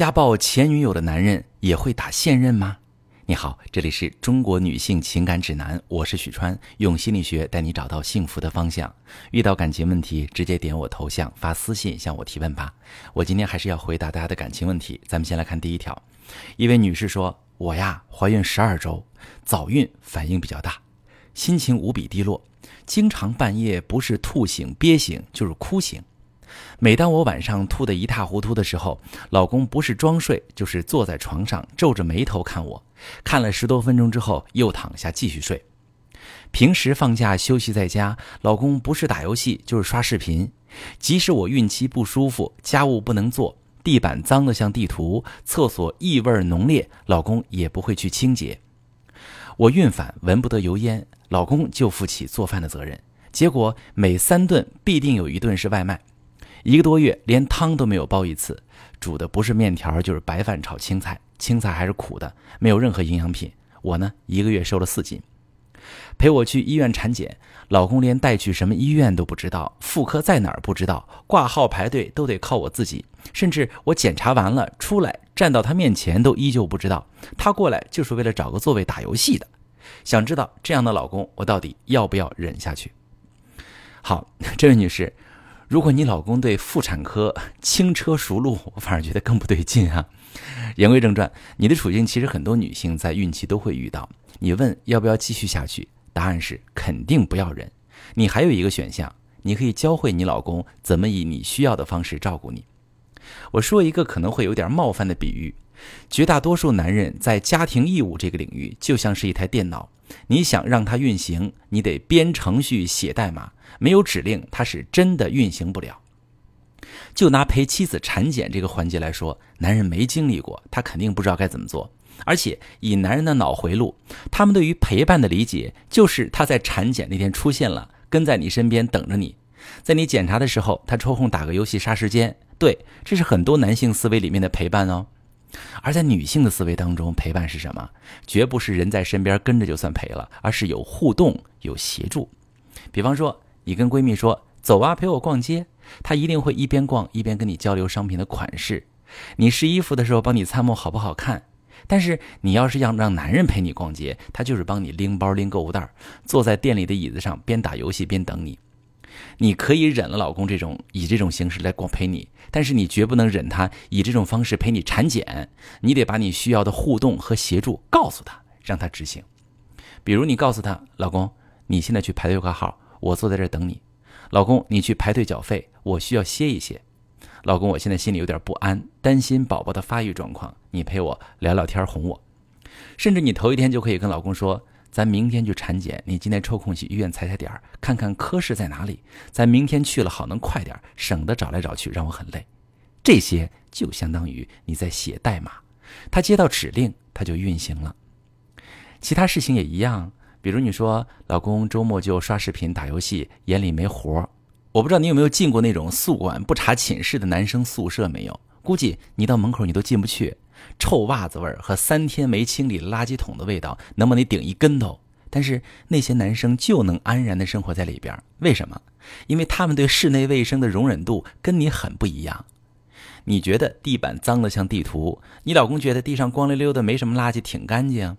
家暴前女友的男人也会打现任吗？你好，这里是中国女性情感指南，我是许川，用心理学带你找到幸福的方向。遇到感情问题，直接点我头像发私信向我提问吧。我今天还是要回答大家的感情问题。咱们先来看第一条，一位女士说：“我呀，怀孕十二周，早孕，反应比较大，心情无比低落，经常半夜不是吐醒憋醒，就是哭醒。”每当我晚上吐得一塌糊涂的时候，老公不是装睡，就是坐在床上皱着眉头看我，看了十多分钟之后又躺下继续睡。平时放假休息在家，老公不是打游戏就是刷视频。即使我孕期不舒服，家务不能做，地板脏得像地图，厕所异味浓烈，老公也不会去清洁。我孕反闻不得油烟，老公就负起做饭的责任，结果每三顿必定有一顿是外卖。一个多月，连汤都没有煲一次，煮的不是面条就是白饭炒青菜，青菜还是苦的，没有任何营养品。我呢，一个月瘦了四斤。陪我去医院产检，老公连带去什么医院都不知道，妇科在哪儿不知道，挂号排队都得靠我自己，甚至我检查完了出来站到他面前都依旧不知道。他过来就是为了找个座位打游戏的。想知道这样的老公，我到底要不要忍下去？好，这位女士。如果你老公对妇产科 轻车熟路，我反而觉得更不对劲啊。言归正传，你的处境其实很多女性在孕期都会遇到。你问要不要继续下去，答案是肯定不要忍。你还有一个选项，你可以教会你老公怎么以你需要的方式照顾你。我说一个可能会有点冒犯的比喻：绝大多数男人在家庭义务这个领域就像是一台电脑，你想让它运行，你得编程序、写代码。没有指令，它是真的运行不了。就拿陪妻子产检这个环节来说，男人没经历过，他肯定不知道该怎么做。而且以男人的脑回路，他们对于陪伴的理解就是他在产检那天出现了，跟在你身边等着你，在你检查的时候，他抽空打个游戏杀时间。对，这是很多男性思维里面的陪伴哦。而在女性的思维当中，陪伴是什么？绝不是人在身边跟着就算陪了，而是有互动、有协助。比方说。你跟闺蜜说走啊，陪我逛街，她一定会一边逛一边跟你交流商品的款式。你试衣服的时候帮你参谋好不好看。但是你要是要让男人陪你逛街，他就是帮你拎包拎购物袋，坐在店里的椅子上边打游戏边等你。你可以忍了老公这种以这种形式来光陪你，但是你绝不能忍他以这种方式陪你产检。你得把你需要的互动和协助告诉他，让他执行。比如你告诉他，老公，你现在去排队挂号。我坐在这等你，老公，你去排队缴费，我需要歇一歇。老公，我现在心里有点不安，担心宝宝的发育状况，你陪我聊聊天，哄我。甚至你头一天就可以跟老公说，咱明天去产检，你今天抽空去医院踩踩点儿，看看科室在哪里，咱明天去了好能快点，省得找来找去让我很累。这些就相当于你在写代码，他接到指令他就运行了。其他事情也一样。比如你说老公周末就刷视频打游戏，眼里没活儿。我不知道你有没有进过那种宿管不查寝室的男生宿舍没有？估计你到门口你都进不去，臭袜子味儿和三天没清理垃圾桶的味道，能把你顶一跟头。但是那些男生就能安然的生活在里边，为什么？因为他们对室内卫生的容忍度跟你很不一样。你觉得地板脏得像地图，你老公觉得地上光溜溜的没什么垃圾，挺干净。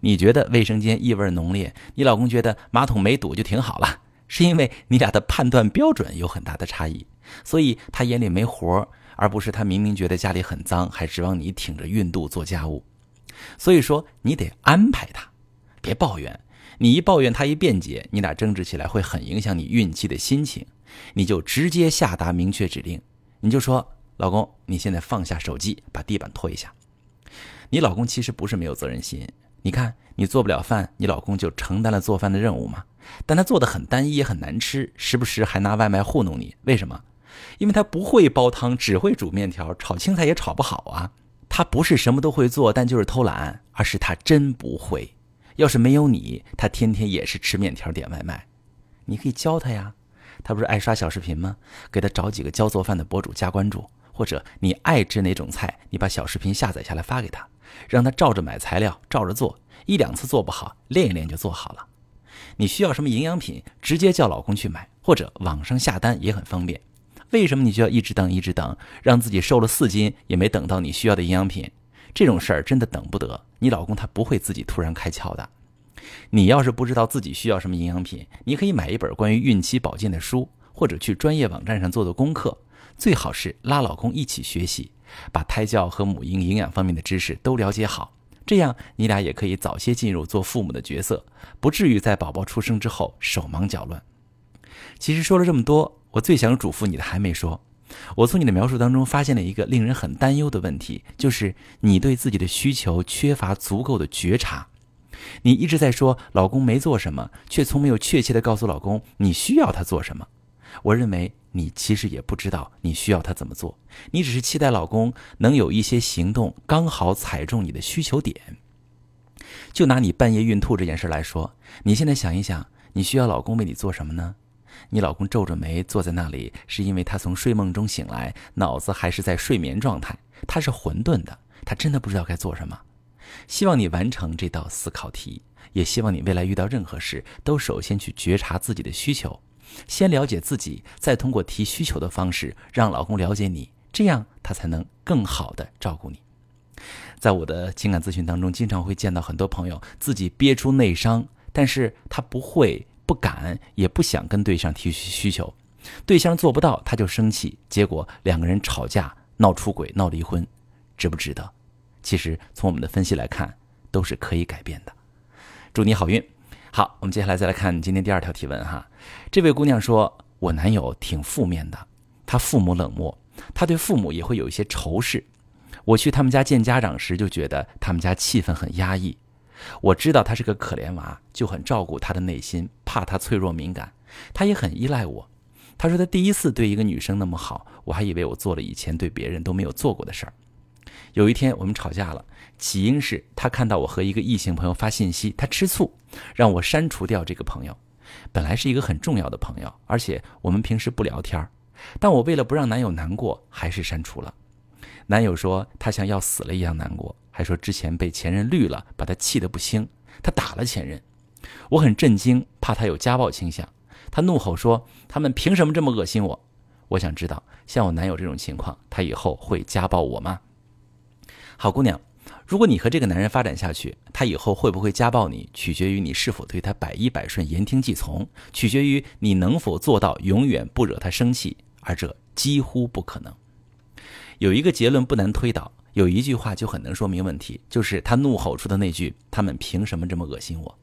你觉得卫生间异味浓烈，你老公觉得马桶没堵就挺好了，是因为你俩的判断标准有很大的差异，所以他眼里没活儿而不是他明明觉得家里很脏，还指望你挺着孕肚做家务。所以说，你得安排他，别抱怨。你一抱怨，他一辩解，你俩争执起来会很影响你孕期的心情。你就直接下达明确指令，你就说：“老公，你现在放下手机，把地板拖一下。”你老公其实不是没有责任心。你看，你做不了饭，你老公就承担了做饭的任务嘛？但他做的很单一，也很难吃，时不时还拿外卖糊弄你。为什么？因为他不会煲汤，只会煮面条，炒青菜也炒不好啊。他不是什么都会做，但就是偷懒，而是他真不会。要是没有你，他天天也是吃面条点外卖。你可以教他呀，他不是爱刷小视频吗？给他找几个教做饭的博主加关注，或者你爱吃哪种菜，你把小视频下载下来发给他。让他照着买材料，照着做，一两次做不好，练一练就做好了。你需要什么营养品，直接叫老公去买，或者网上下单也很方便。为什么你就要一直等一直等，让自己瘦了四斤也没等到你需要的营养品？这种事儿真的等不得。你老公他不会自己突然开窍的。你要是不知道自己需要什么营养品，你可以买一本关于孕期保健的书，或者去专业网站上做做功课。最好是拉老公一起学习，把胎教和母婴营养方面的知识都了解好。这样你俩也可以早些进入做父母的角色，不至于在宝宝出生之后手忙脚乱。其实说了这么多，我最想嘱咐你的还没说。我从你的描述当中发现了一个令人很担忧的问题，就是你对自己的需求缺乏足够的觉察。你一直在说老公没做什么，却从没有确切的告诉老公你需要他做什么。我认为你其实也不知道你需要他怎么做，你只是期待老公能有一些行动刚好踩中你的需求点。就拿你半夜孕吐这件事来说，你现在想一想，你需要老公为你做什么呢？你老公皱着眉坐在那里，是因为他从睡梦中醒来，脑子还是在睡眠状态，他是混沌的，他真的不知道该做什么。希望你完成这道思考题，也希望你未来遇到任何事，都首先去觉察自己的需求，先了解自己，再通过提需求的方式让老公了解你，这样他才能更好的照顾你。在我的情感咨询当中，经常会见到很多朋友自己憋出内伤，但是他不会。不敢也不想跟对象提需求，对象做不到他就生气，结果两个人吵架、闹出轨、闹离婚，值不值得？其实从我们的分析来看，都是可以改变的。祝你好运。好，我们接下来再来看今天第二条提问哈。这位姑娘说：“我男友挺负面的，他父母冷漠，他对父母也会有一些仇视。我去他们家见家长时，就觉得他们家气氛很压抑。”我知道他是个可怜娃，就很照顾他的内心，怕他脆弱敏感。他也很依赖我。他说他第一次对一个女生那么好，我还以为我做了以前对别人都没有做过的事儿。有一天我们吵架了，起因是他看到我和一个异性朋友发信息，他吃醋，让我删除掉这个朋友。本来是一个很重要的朋友，而且我们平时不聊天儿但我为了不让男友难过，还是删除了。男友说他像要死了一样难过。还说之前被前任绿了，把他气得不轻，他打了前任。我很震惊，怕他有家暴倾向。他怒吼说：“他们凭什么这么恶心我？”我想知道，像我男友这种情况，他以后会家暴我吗？好姑娘，如果你和这个男人发展下去，他以后会不会家暴你，取决于你是否对他百依百顺、言听计从，取决于你能否做到永远不惹他生气，而这几乎不可能。有一个结论不难推导。有一句话就很能说明问题，就是他怒吼出的那句：“他们凭什么这么恶心我？”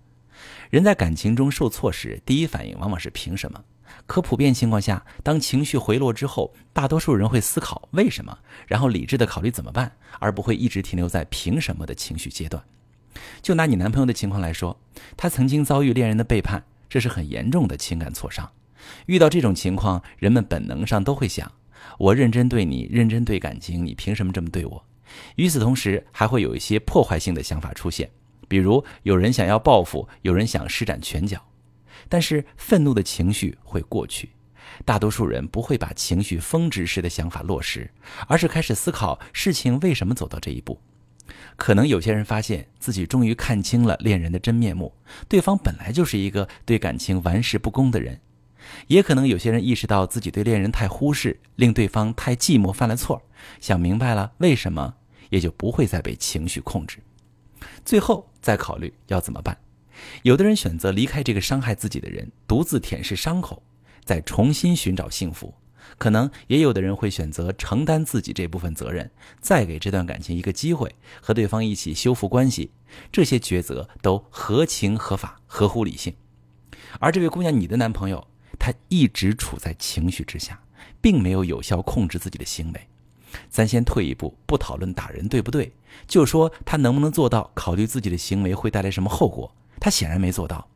人在感情中受挫时，第一反应往往是“凭什么”。可普遍情况下，当情绪回落之后，大多数人会思考为什么，然后理智的考虑怎么办，而不会一直停留在“凭什么”的情绪阶段。就拿你男朋友的情况来说，他曾经遭遇恋人的背叛，这是很严重的情感挫伤。遇到这种情况，人们本能上都会想：“我认真对你，认真对感情，你凭什么这么对我？”与此同时，还会有一些破坏性的想法出现，比如有人想要报复，有人想施展拳脚。但是愤怒的情绪会过去，大多数人不会把情绪峰值时的想法落实，而是开始思考事情为什么走到这一步。可能有些人发现自己终于看清了恋人的真面目，对方本来就是一个对感情玩世不恭的人；也可能有些人意识到自己对恋人太忽视，令对方太寂寞，犯了错，想明白了为什么。也就不会再被情绪控制，最后再考虑要怎么办。有的人选择离开这个伤害自己的人，独自舔舐伤口，再重新寻找幸福。可能也有的人会选择承担自己这部分责任，再给这段感情一个机会，和对方一起修复关系。这些抉择都合情合法，合乎理性。而这位姑娘，你的男朋友，他一直处在情绪之下，并没有有效控制自己的行为。咱先退一步，不讨论打人对不对，就说他能不能做到考虑自己的行为会带来什么后果。他显然没做到，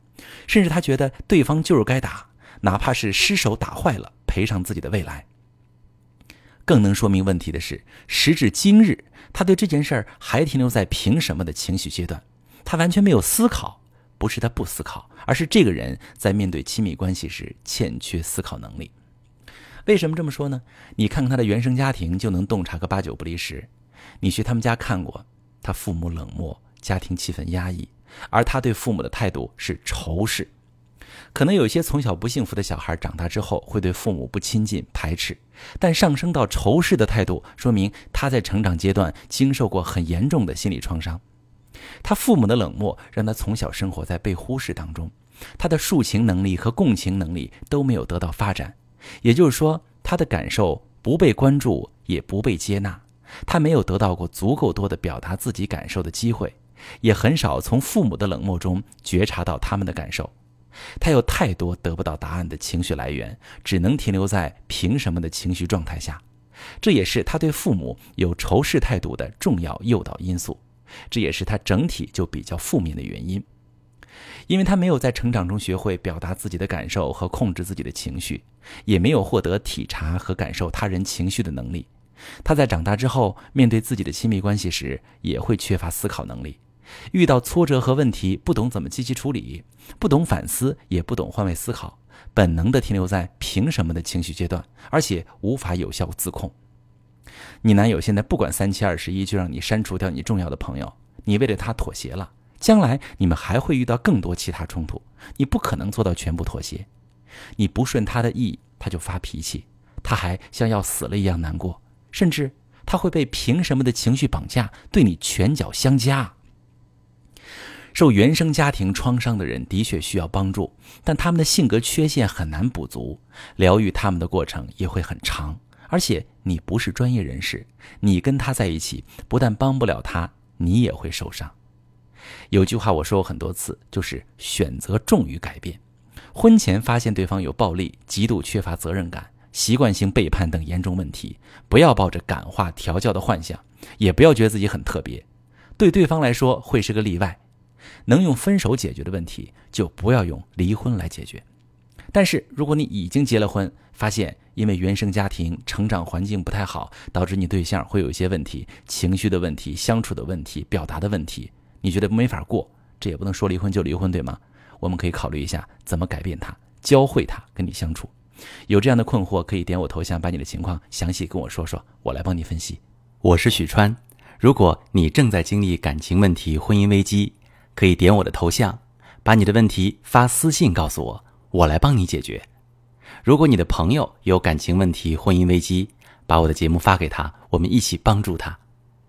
甚至他觉得对方就是该打，哪怕是失手打坏了，赔上自己的未来。更能说明问题的是，时至今日，他对这件事儿还停留在凭什么的情绪阶段，他完全没有思考。不是他不思考，而是这个人在面对亲密关系时欠缺思考能力。为什么这么说呢？你看看他的原生家庭，就能洞察个八九不离十。你去他们家看过，他父母冷漠，家庭气氛压抑，而他对父母的态度是仇视。可能有些从小不幸福的小孩，长大之后会对父母不亲近、排斥，但上升到仇视的态度，说明他在成长阶段经受过很严重的心理创伤。他父母的冷漠让他从小生活在被忽视当中，他的抒情能力和共情能力都没有得到发展，也就是说，他的感受不被关注，也不被接纳，他没有得到过足够多的表达自己感受的机会，也很少从父母的冷漠中觉察到他们的感受。他有太多得不到答案的情绪来源，只能停留在“凭什么”的情绪状态下，这也是他对父母有仇视态度的重要诱导因素，这也是他整体就比较负面的原因。因为他没有在成长中学会表达自己的感受和控制自己的情绪，也没有获得体察和感受他人情绪的能力，他在长大之后面对自己的亲密关系时，也会缺乏思考能力。遇到挫折和问题，不懂怎么积极处理，不懂反思，也不懂换位思考，本能的停留在“凭什么”的情绪阶段，而且无法有效自控。你男友现在不管三七二十一就让你删除掉你重要的朋友，你为了他妥协了，将来你们还会遇到更多其他冲突，你不可能做到全部妥协。你不顺他的意，他就发脾气，他还像要死了一样难过，甚至他会被“凭什么”的情绪绑架，对你拳脚相加。受原生家庭创伤的人的确需要帮助，但他们的性格缺陷很难补足，疗愈他们的过程也会很长。而且你不是专业人士，你跟他在一起不但帮不了他，你也会受伤。有句话我说过很多次，就是选择重于改变。婚前发现对方有暴力、极度缺乏责任感、习惯性背叛等严重问题，不要抱着感化调教的幻想，也不要觉得自己很特别，对对方来说会是个例外。能用分手解决的问题，就不要用离婚来解决。但是，如果你已经结了婚，发现因为原生家庭成长环境不太好，导致你对象会有一些问题，情绪的问题、相处的问题、表达的问题，你觉得没法过，这也不能说离婚就离婚，对吗？我们可以考虑一下怎么改变他，教会他跟你相处。有这样的困惑，可以点我头像，把你的情况详细跟我说说，我来帮你分析。我是许川，如果你正在经历感情问题、婚姻危机。可以点我的头像，把你的问题发私信告诉我，我来帮你解决。如果你的朋友有感情问题、婚姻危机，把我的节目发给他，我们一起帮助他。